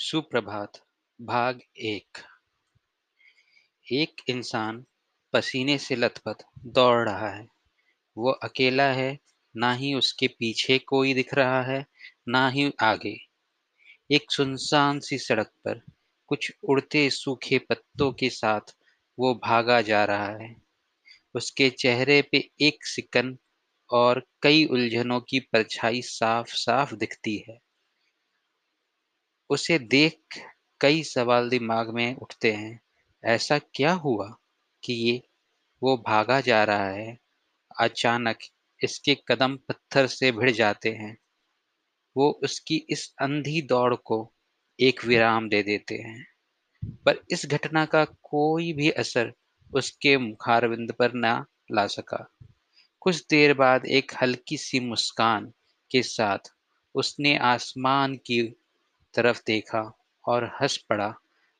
सुप्रभात, भाग एक। एक इंसान पसीने से लथपथ दौड़ रहा है। वो अकेला है, ना ही उसके पीछे कोई दिख रहा है, ना ही आगे। एक सुनसान सी सड़क पर कुछ उड़ते सूखे पत्तों के साथ वो भागा जा रहा है। उसके चेहरे पे एक सिकन और कई उलझनों की परछाई साफ़ साफ़ दिखती है। उसे देख कई सवाल दिमाग में उठते हैं। ऐसा क्या हुआ कि ये, वो भागा जा रहा है? अचानक इसके कदम पत्थर से भिड़ जाते हैं। वो उसकी इस अंधी दौड़ को एक विराम दे देते हैं। पर इस घटना का कोई भी असर उसके मुखारविंद पर ना ला सका। कुछ देर बाद एक हल्की सी मुस्कान के साथ उसने आसमान की तरफ़ देखा और हंस पड़ा,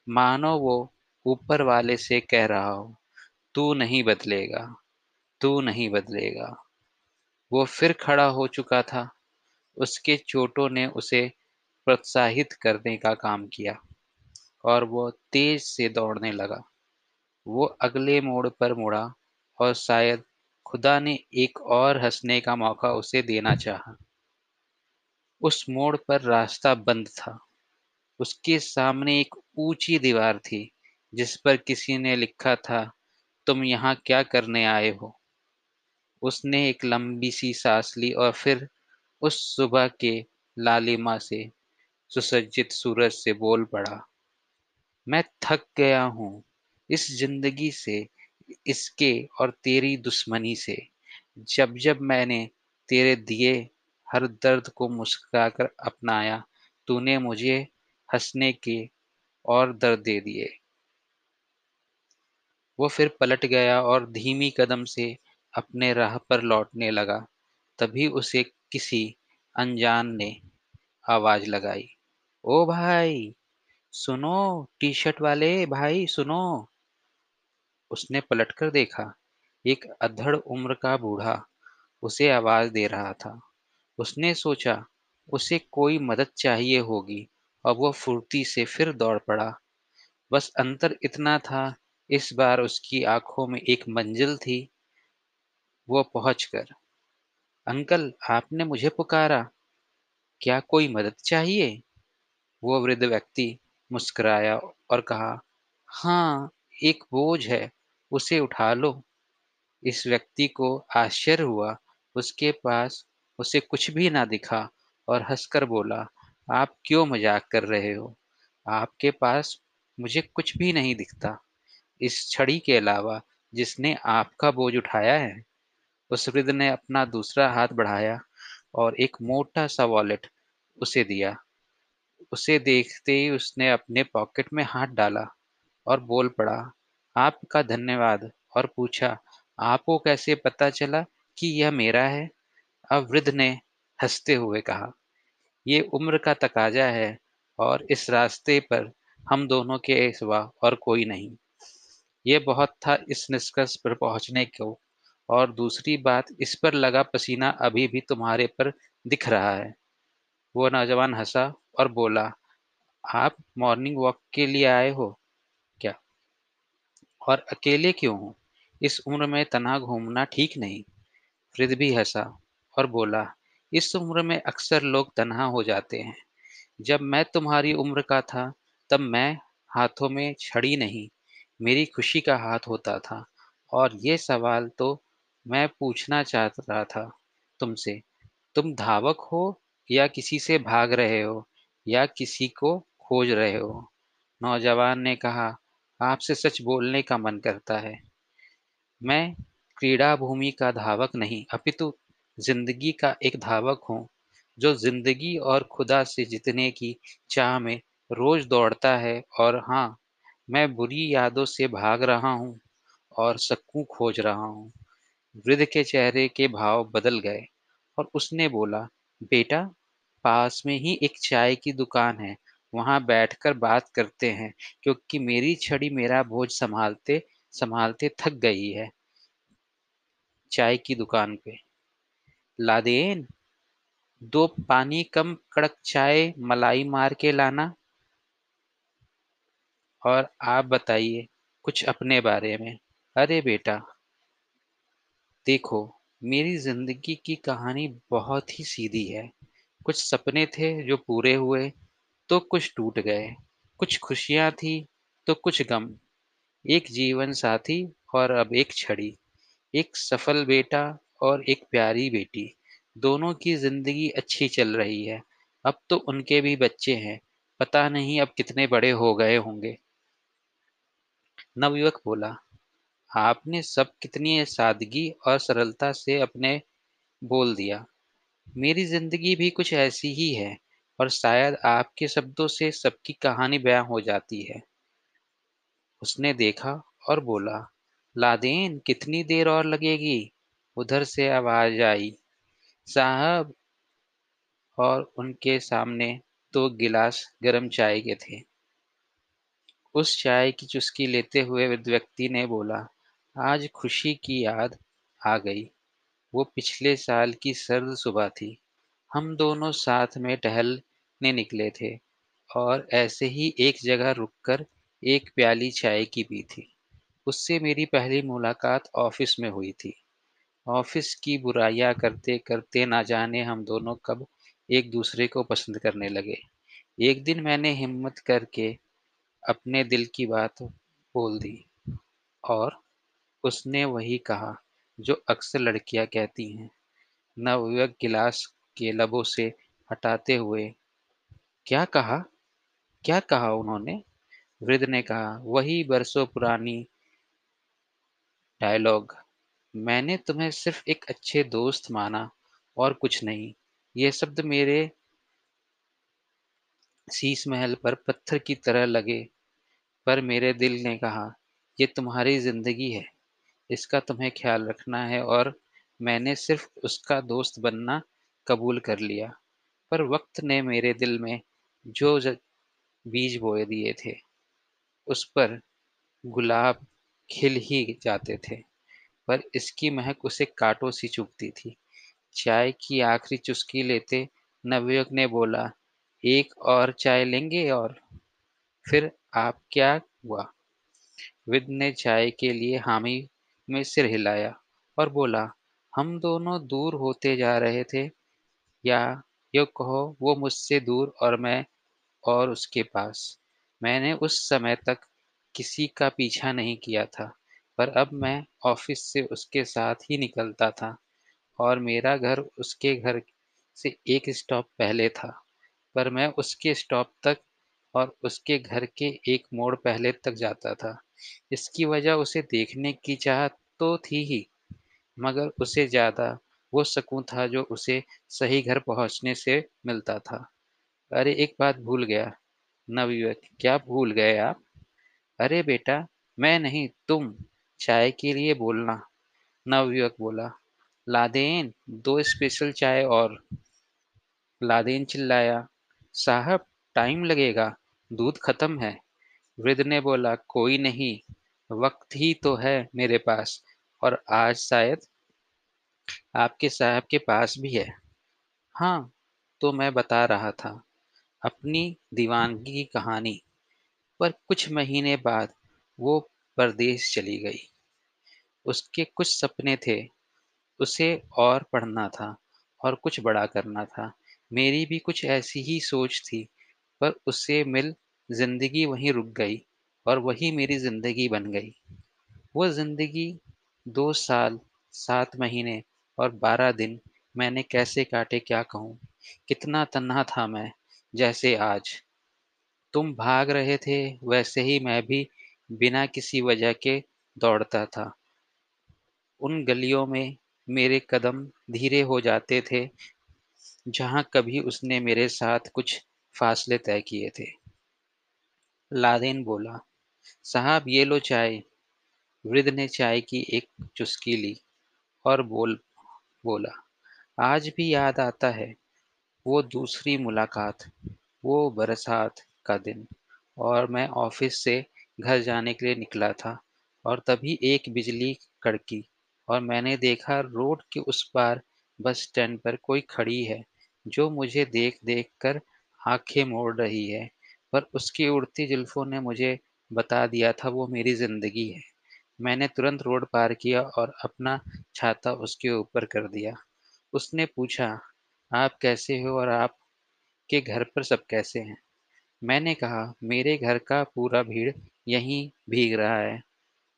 मानो वो ऊपर वाले से कह रहा हो, तू नहीं बदलेगा, तू नहीं बदलेगा। वो फिर खड़ा हो चुका था। उसके चोटों ने उसे प्रोत्साहित करने का काम किया और वो तेज से दौड़ने लगा। वो अगले मोड़ पर मुड़ा और शायद खुदा ने एक और हंसने का मौका उसे देना चाहा। उस मोड़ पर रास्ता बंद था। उसके सामने एक ऊँची दीवार थी, जिस पर किसी ने लिखा था, तुम यहाँ क्या करने आए हो? उसने एक लंबी सी सांस ली और फिर उस सुबह के लालिमा से सुसज्जित सूरज से बोल पड़ा, मैं थक गया हूँ इस ज़िंदगी से, इसके और तेरी दुश्मनी से। जब जब मैंने तेरे दिए हर दर्द को मुस्कुराकर अपनाया। तूने मुझे हंसने के और दर्द दे दिए। वो फिर पलट गया और धीमी कदम से अपने राह पर लौटने लगा। तभी उसे किसी अनजान ने आवाज़ लगाई, ओ भाई, सुनो टी शर्ट वाले, भाई, सुनो। उसने पलटकर देखा, एक अधड़ उम्र का बूढ़ा उसे आवाज़ दे रहा था। उसने सोचा, उसे कोई मदद चाहिए होगी। और वह फुर्ती से फिर दौड़ पड़ा। बस अंतर इतना था, इस बार उसकी आँखों में एक मंजिल थी वो पहुंचकर। अंकल, आपने मुझे पुकारा। क्या कोई मदद चाहिए? वो वृद्ध व्यक्ति मुस्कुराया और कहा हाँ एक बोझ है, उसे उठा लो। इस व्यक्ति को आश्चर्य हुआ, उसके पास उसे कुछ भी ना दिखा और हंसकर बोला, आप क्यों मज़ाक कर रहे हो? आपके पास मुझे कुछ भी नहीं दिखता। इस छड़ी के अलावा जिसने आपका बोझ उठाया है, उस वृद्ध ने अपना दूसरा हाथ बढ़ाया और एक मोटा सा वॉलेट उसे दिया। उसे देखते ही उसने अपने पॉकेट में हाथ डाला और बोल पड़ा, आपका धन्यवाद। और पूछा, आपको कैसे पता चला कि यह मेरा है? वृद्ध ने हँसते हुए कहा, ये उम्र का तकाजा है और इस रास्ते पर हम दोनों के सिवा और कोई नहीं। ये बहुत था इस निष्कर्ष पर पहुँचने को और दूसरी बात, इस पर लगा पसीना अभी भी तुम्हारे पर दिख रहा है। वो नौजवान हंसा और बोला, आप मॉर्निंग वॉक के लिए आए हो क्या? और अकेले क्यों हो? इस उम्र में तनहा घूमना ठीक नहीं? वृद्ध भी हंसा और बोला, इस उम्र में अक्सर लोग तनहा हो जाते हैं। जब मैं तुम्हारी उम्र का था, तब मैं हाथों में छड़ी नहीं, मेरी खुशी का हाथ होता था। और ये सवाल तो मैं पूछना चाह रहा था तुमसे। तुम धावक हो या किसी से भाग रहे हो या किसी को खोज रहे हो? नौजवान ने कहा, आपसे सच बोलने का मन करता है। मैं क्रीड़ा भूमि का धावक नहीं, अपितु ज़िंदगी का एक धावक हूँ, जो ज़िंदगी और खुदा से जितने की चाह में रोज दौड़ता है और हाँ मैं बुरी यादों से भाग रहा हूँ और सक्कू खोज रहा हूँ। वृद्ध के चेहरे के भाव बदल गए और उसने बोला, बेटा, पास में ही एक चाय की दुकान है, वहाँ बैठकर बात करते हैं, क्योंकि मेरी छड़ी मेरा बोझ संभालते संभालते थक गई है। चाय की दुकान पे। लादेन। दो पानी कम कड़क चाय मलाई मार के लाना। और आप बताइए कुछ अपने बारे में। अरे बेटा, देखो, मेरी ज़िंदगी की कहानी बहुत ही सीधी है। कुछ सपने थे जो पूरे हुए तो कुछ टूट गए। कुछ खुशियाँ थी तो कुछ गम। एक जीवन साथी और अब एक छड़ी। एक सफल बेटा और एक प्यारी बेटी। दोनों की ज़िंदगी अच्छी चल रही है। अब तो उनके भी बच्चे हैं। पता नहीं अब कितने बड़े हो गए होंगे। नवयुवक बोला, आपने सब कितनी सादगी और सरलता से अपने बोल दिया। मेरी ज़िंदगी भी कुछ ऐसी ही है और शायद आपके शब्दों से सबकी कहानी बयां हो जाती है। उसने देखा और बोला, लादेन, कितनी देर और लगेगी? उधर से आवाज़ आई, साहब। और उनके सामने दो गिलास गर्म चाय के थे। उस चाय की चुस्की लेते हुए व्यक्ति ने बोला, आज खुशी की याद आ गई। वो पिछले साल की सर्द सुबह थी। हम दोनों साथ में टहलने निकले थे और ऐसे ही एक जगह रुककर एक प्याली चाय की पी थी। उससे मेरी पहली मुलाकात ऑफ़िस में हुई थी। ऑफ़िस की बुराइयाँ करते करते ना जाने हम दोनों कब एक दूसरे को पसंद करने लगे। एक दिन मैंने हिम्मत करके अपने दिल की बात बोल दी और उसने वही कहा जो अक्सर लड़कियाँ कहती हैं नवयुवक गिलास के लबों से हटाते हुए। क्या कहा? क्या कहा उन्होंने? वृद्ध ने कहा, वही बरसों पुरानी डायलॉग मैंने तुम्हें सिर्फ़ एक अच्छे दोस्त माना और कुछ नहीं। ये शब्द मेरे शीश महल पर पत्थर की तरह लगे, पर मेरे दिल ने कहा, ये तुम्हारी ज़िंदगी है। इसका तुम्हें ख्याल रखना है और मैंने सिर्फ़ उसका दोस्त बनना कबूल कर लिया। पर वक्त ने मेरे दिल में जो बीज बोए दिए थे, उस पर गुलाब खिल ही जाते थे। पर इसकी महक उसे कांटों सी चुभती थी। चाय की आखिरी चुस्की लेते नवयुवक ने बोला, एक और चाय लेंगे और फिर आप क्या हुआ? विद ने चाय के लिए हामी में सिर हिलाया और बोला, हम दोनों दूर होते जा रहे थे, या यो कहो वो मुझसे दूर और मैं और उसके पास। मैंने उस समय तक किसी का पीछा नहीं किया था। पर अब मैं ऑफ़िस से उसके साथ ही निकलता था और मेरा घर उसके घर से एक स्टॉप पहले था, पर मैं उसके स्टॉप तक और उसके घर के एक मोड़ पहले तक जाता था। इसकी वजह उसे देखने की चाह तो थी ही, मगर उसे ज़्यादा वो सुकून था जो उसे सही घर पहुँचने से मिलता था। अरे, एक बात भूल गया। नवयुवक, क्या भूल गए आप? अरे बेटा, मैं नहीं, तुम। चाय के लिए बोलना। नवयुवक बोला, लादेन, दो स्पेशल चाय और। लादेन चिल्लाया, साहब टाइम लगेगा, दूध खत्म है। वृद्ध ने बोला, कोई नहीं, वक्त ही तो है मेरे पास और आज शायद आपके साहब के पास भी है। हाँ तो मैं बता रहा था, अपनी दीवानगी की कहानी, पर कुछ महीने बाद वो परदेश चली गई। उसके कुछ सपने थे, उसे और पढ़ना था और कुछ बड़ा करना था। मेरी भी कुछ ऐसी ही सोच थी, पर उससे मिल ज़िंदगी वहीं रुक गई और वही मेरी ज़िंदगी बन गई। वो ज़िंदगी दो साल, सात महीने और बारह दिन मैंने कैसे काटे, क्या कहूँ? कितना तन्हा था मैं जैसे आज। तुम भाग रहे थे, वैसे ही मैं भी बिना किसी वजह के दौड़ता था। उन गलियों में मेरे कदम धीरे हो जाते थे, जहाँ कभी उसने मेरे साथ कुछ फासले तय किए थे। लादेन बोला, साहब, ये लो चाय। वृद्ध ने चाय की एक चुस्की ली और बोल, बोला, आज भी याद आता है वो दूसरी मुलाकात, वो बरसात का दिन, और मैं ऑफ़िस से घर जाने के लिए निकला था और तभी एक बिजली कड़की और मैंने देखा रोड के उस पार बस स्टैंड पर कोई खड़ी है जो मुझे देख देख कर आँखें मोड़ रही है पर उसकी उड़ती जुल्फों ने मुझे बता दिया था वो मेरी ज़िंदगी है। मैंने तुरंत रोड पार किया और अपना छाता उसके ऊपर कर दिया। उसने पूछा, "आप कैसे हो और आपके घर पर सब कैसे हैं?" मैंने कहा, "मेरे घर का पूरा भीड़ यहीं भीग रहा है।"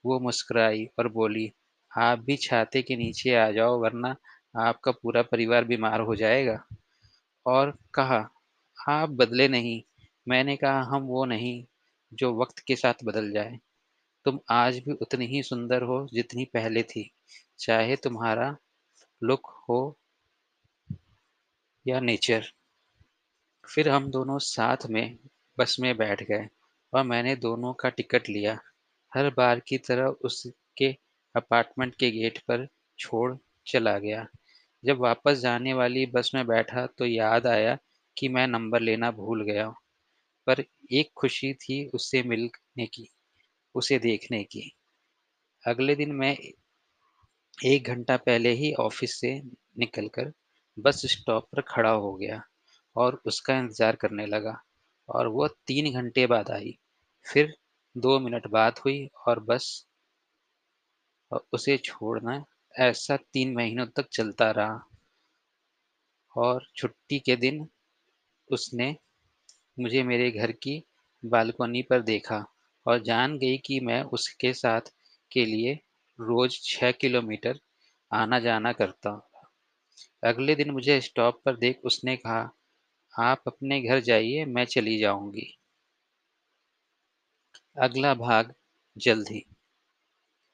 वो मुस्कुराई और बोली, "आप भी छाते के नीचे आ जाओ वरना आपका पूरा परिवार बीमार हो जाएगा।" और कहा, "आप बदले नहीं।" मैंने कहा, "हम वो नहीं जो वक़्त के साथ बदल जाए। तुम आज भी उतनी ही सुंदर हो जितनी पहले थी, चाहे तुम्हारा लुक हो या नेचर।" फिर हम दोनों साथ में बस में बैठ गए और मैंने दोनों का टिकट लिया। हर बार की तरह उसके अपार्टमेंट के गेट पर छोड़ चला गया। जब वापस जाने वाली बस में बैठा तो याद आया कि मैं नंबर लेना भूल गया। पर एक खुशी थी उससे मिलने की, उसे देखने की। अगले दिन मैं एक घंटा पहले ही ऑफ़िस से निकलकर बस स्टॉप पर खड़ा हो गया और उसका इंतज़ार करने लगा और वो तीन घंटे बाद आई। फिर दो मिनट बात हुई और बस उसे छोड़ना ऐसा तीन महीनों तक चलता रहा। और छुट्टी के दिन उसने मुझे मेरे घर की बालकनी पर देखा और जान गई कि मैं उसके साथ के लिए रोज़ छः किलोमीटर आना-जाना करता हूँ। अगले दिन मुझे स्टॉप पर देख उसने कहा, "आप अपने घर जाइए, मैं चली जाऊँगी।" अगला भाग जल्द ही।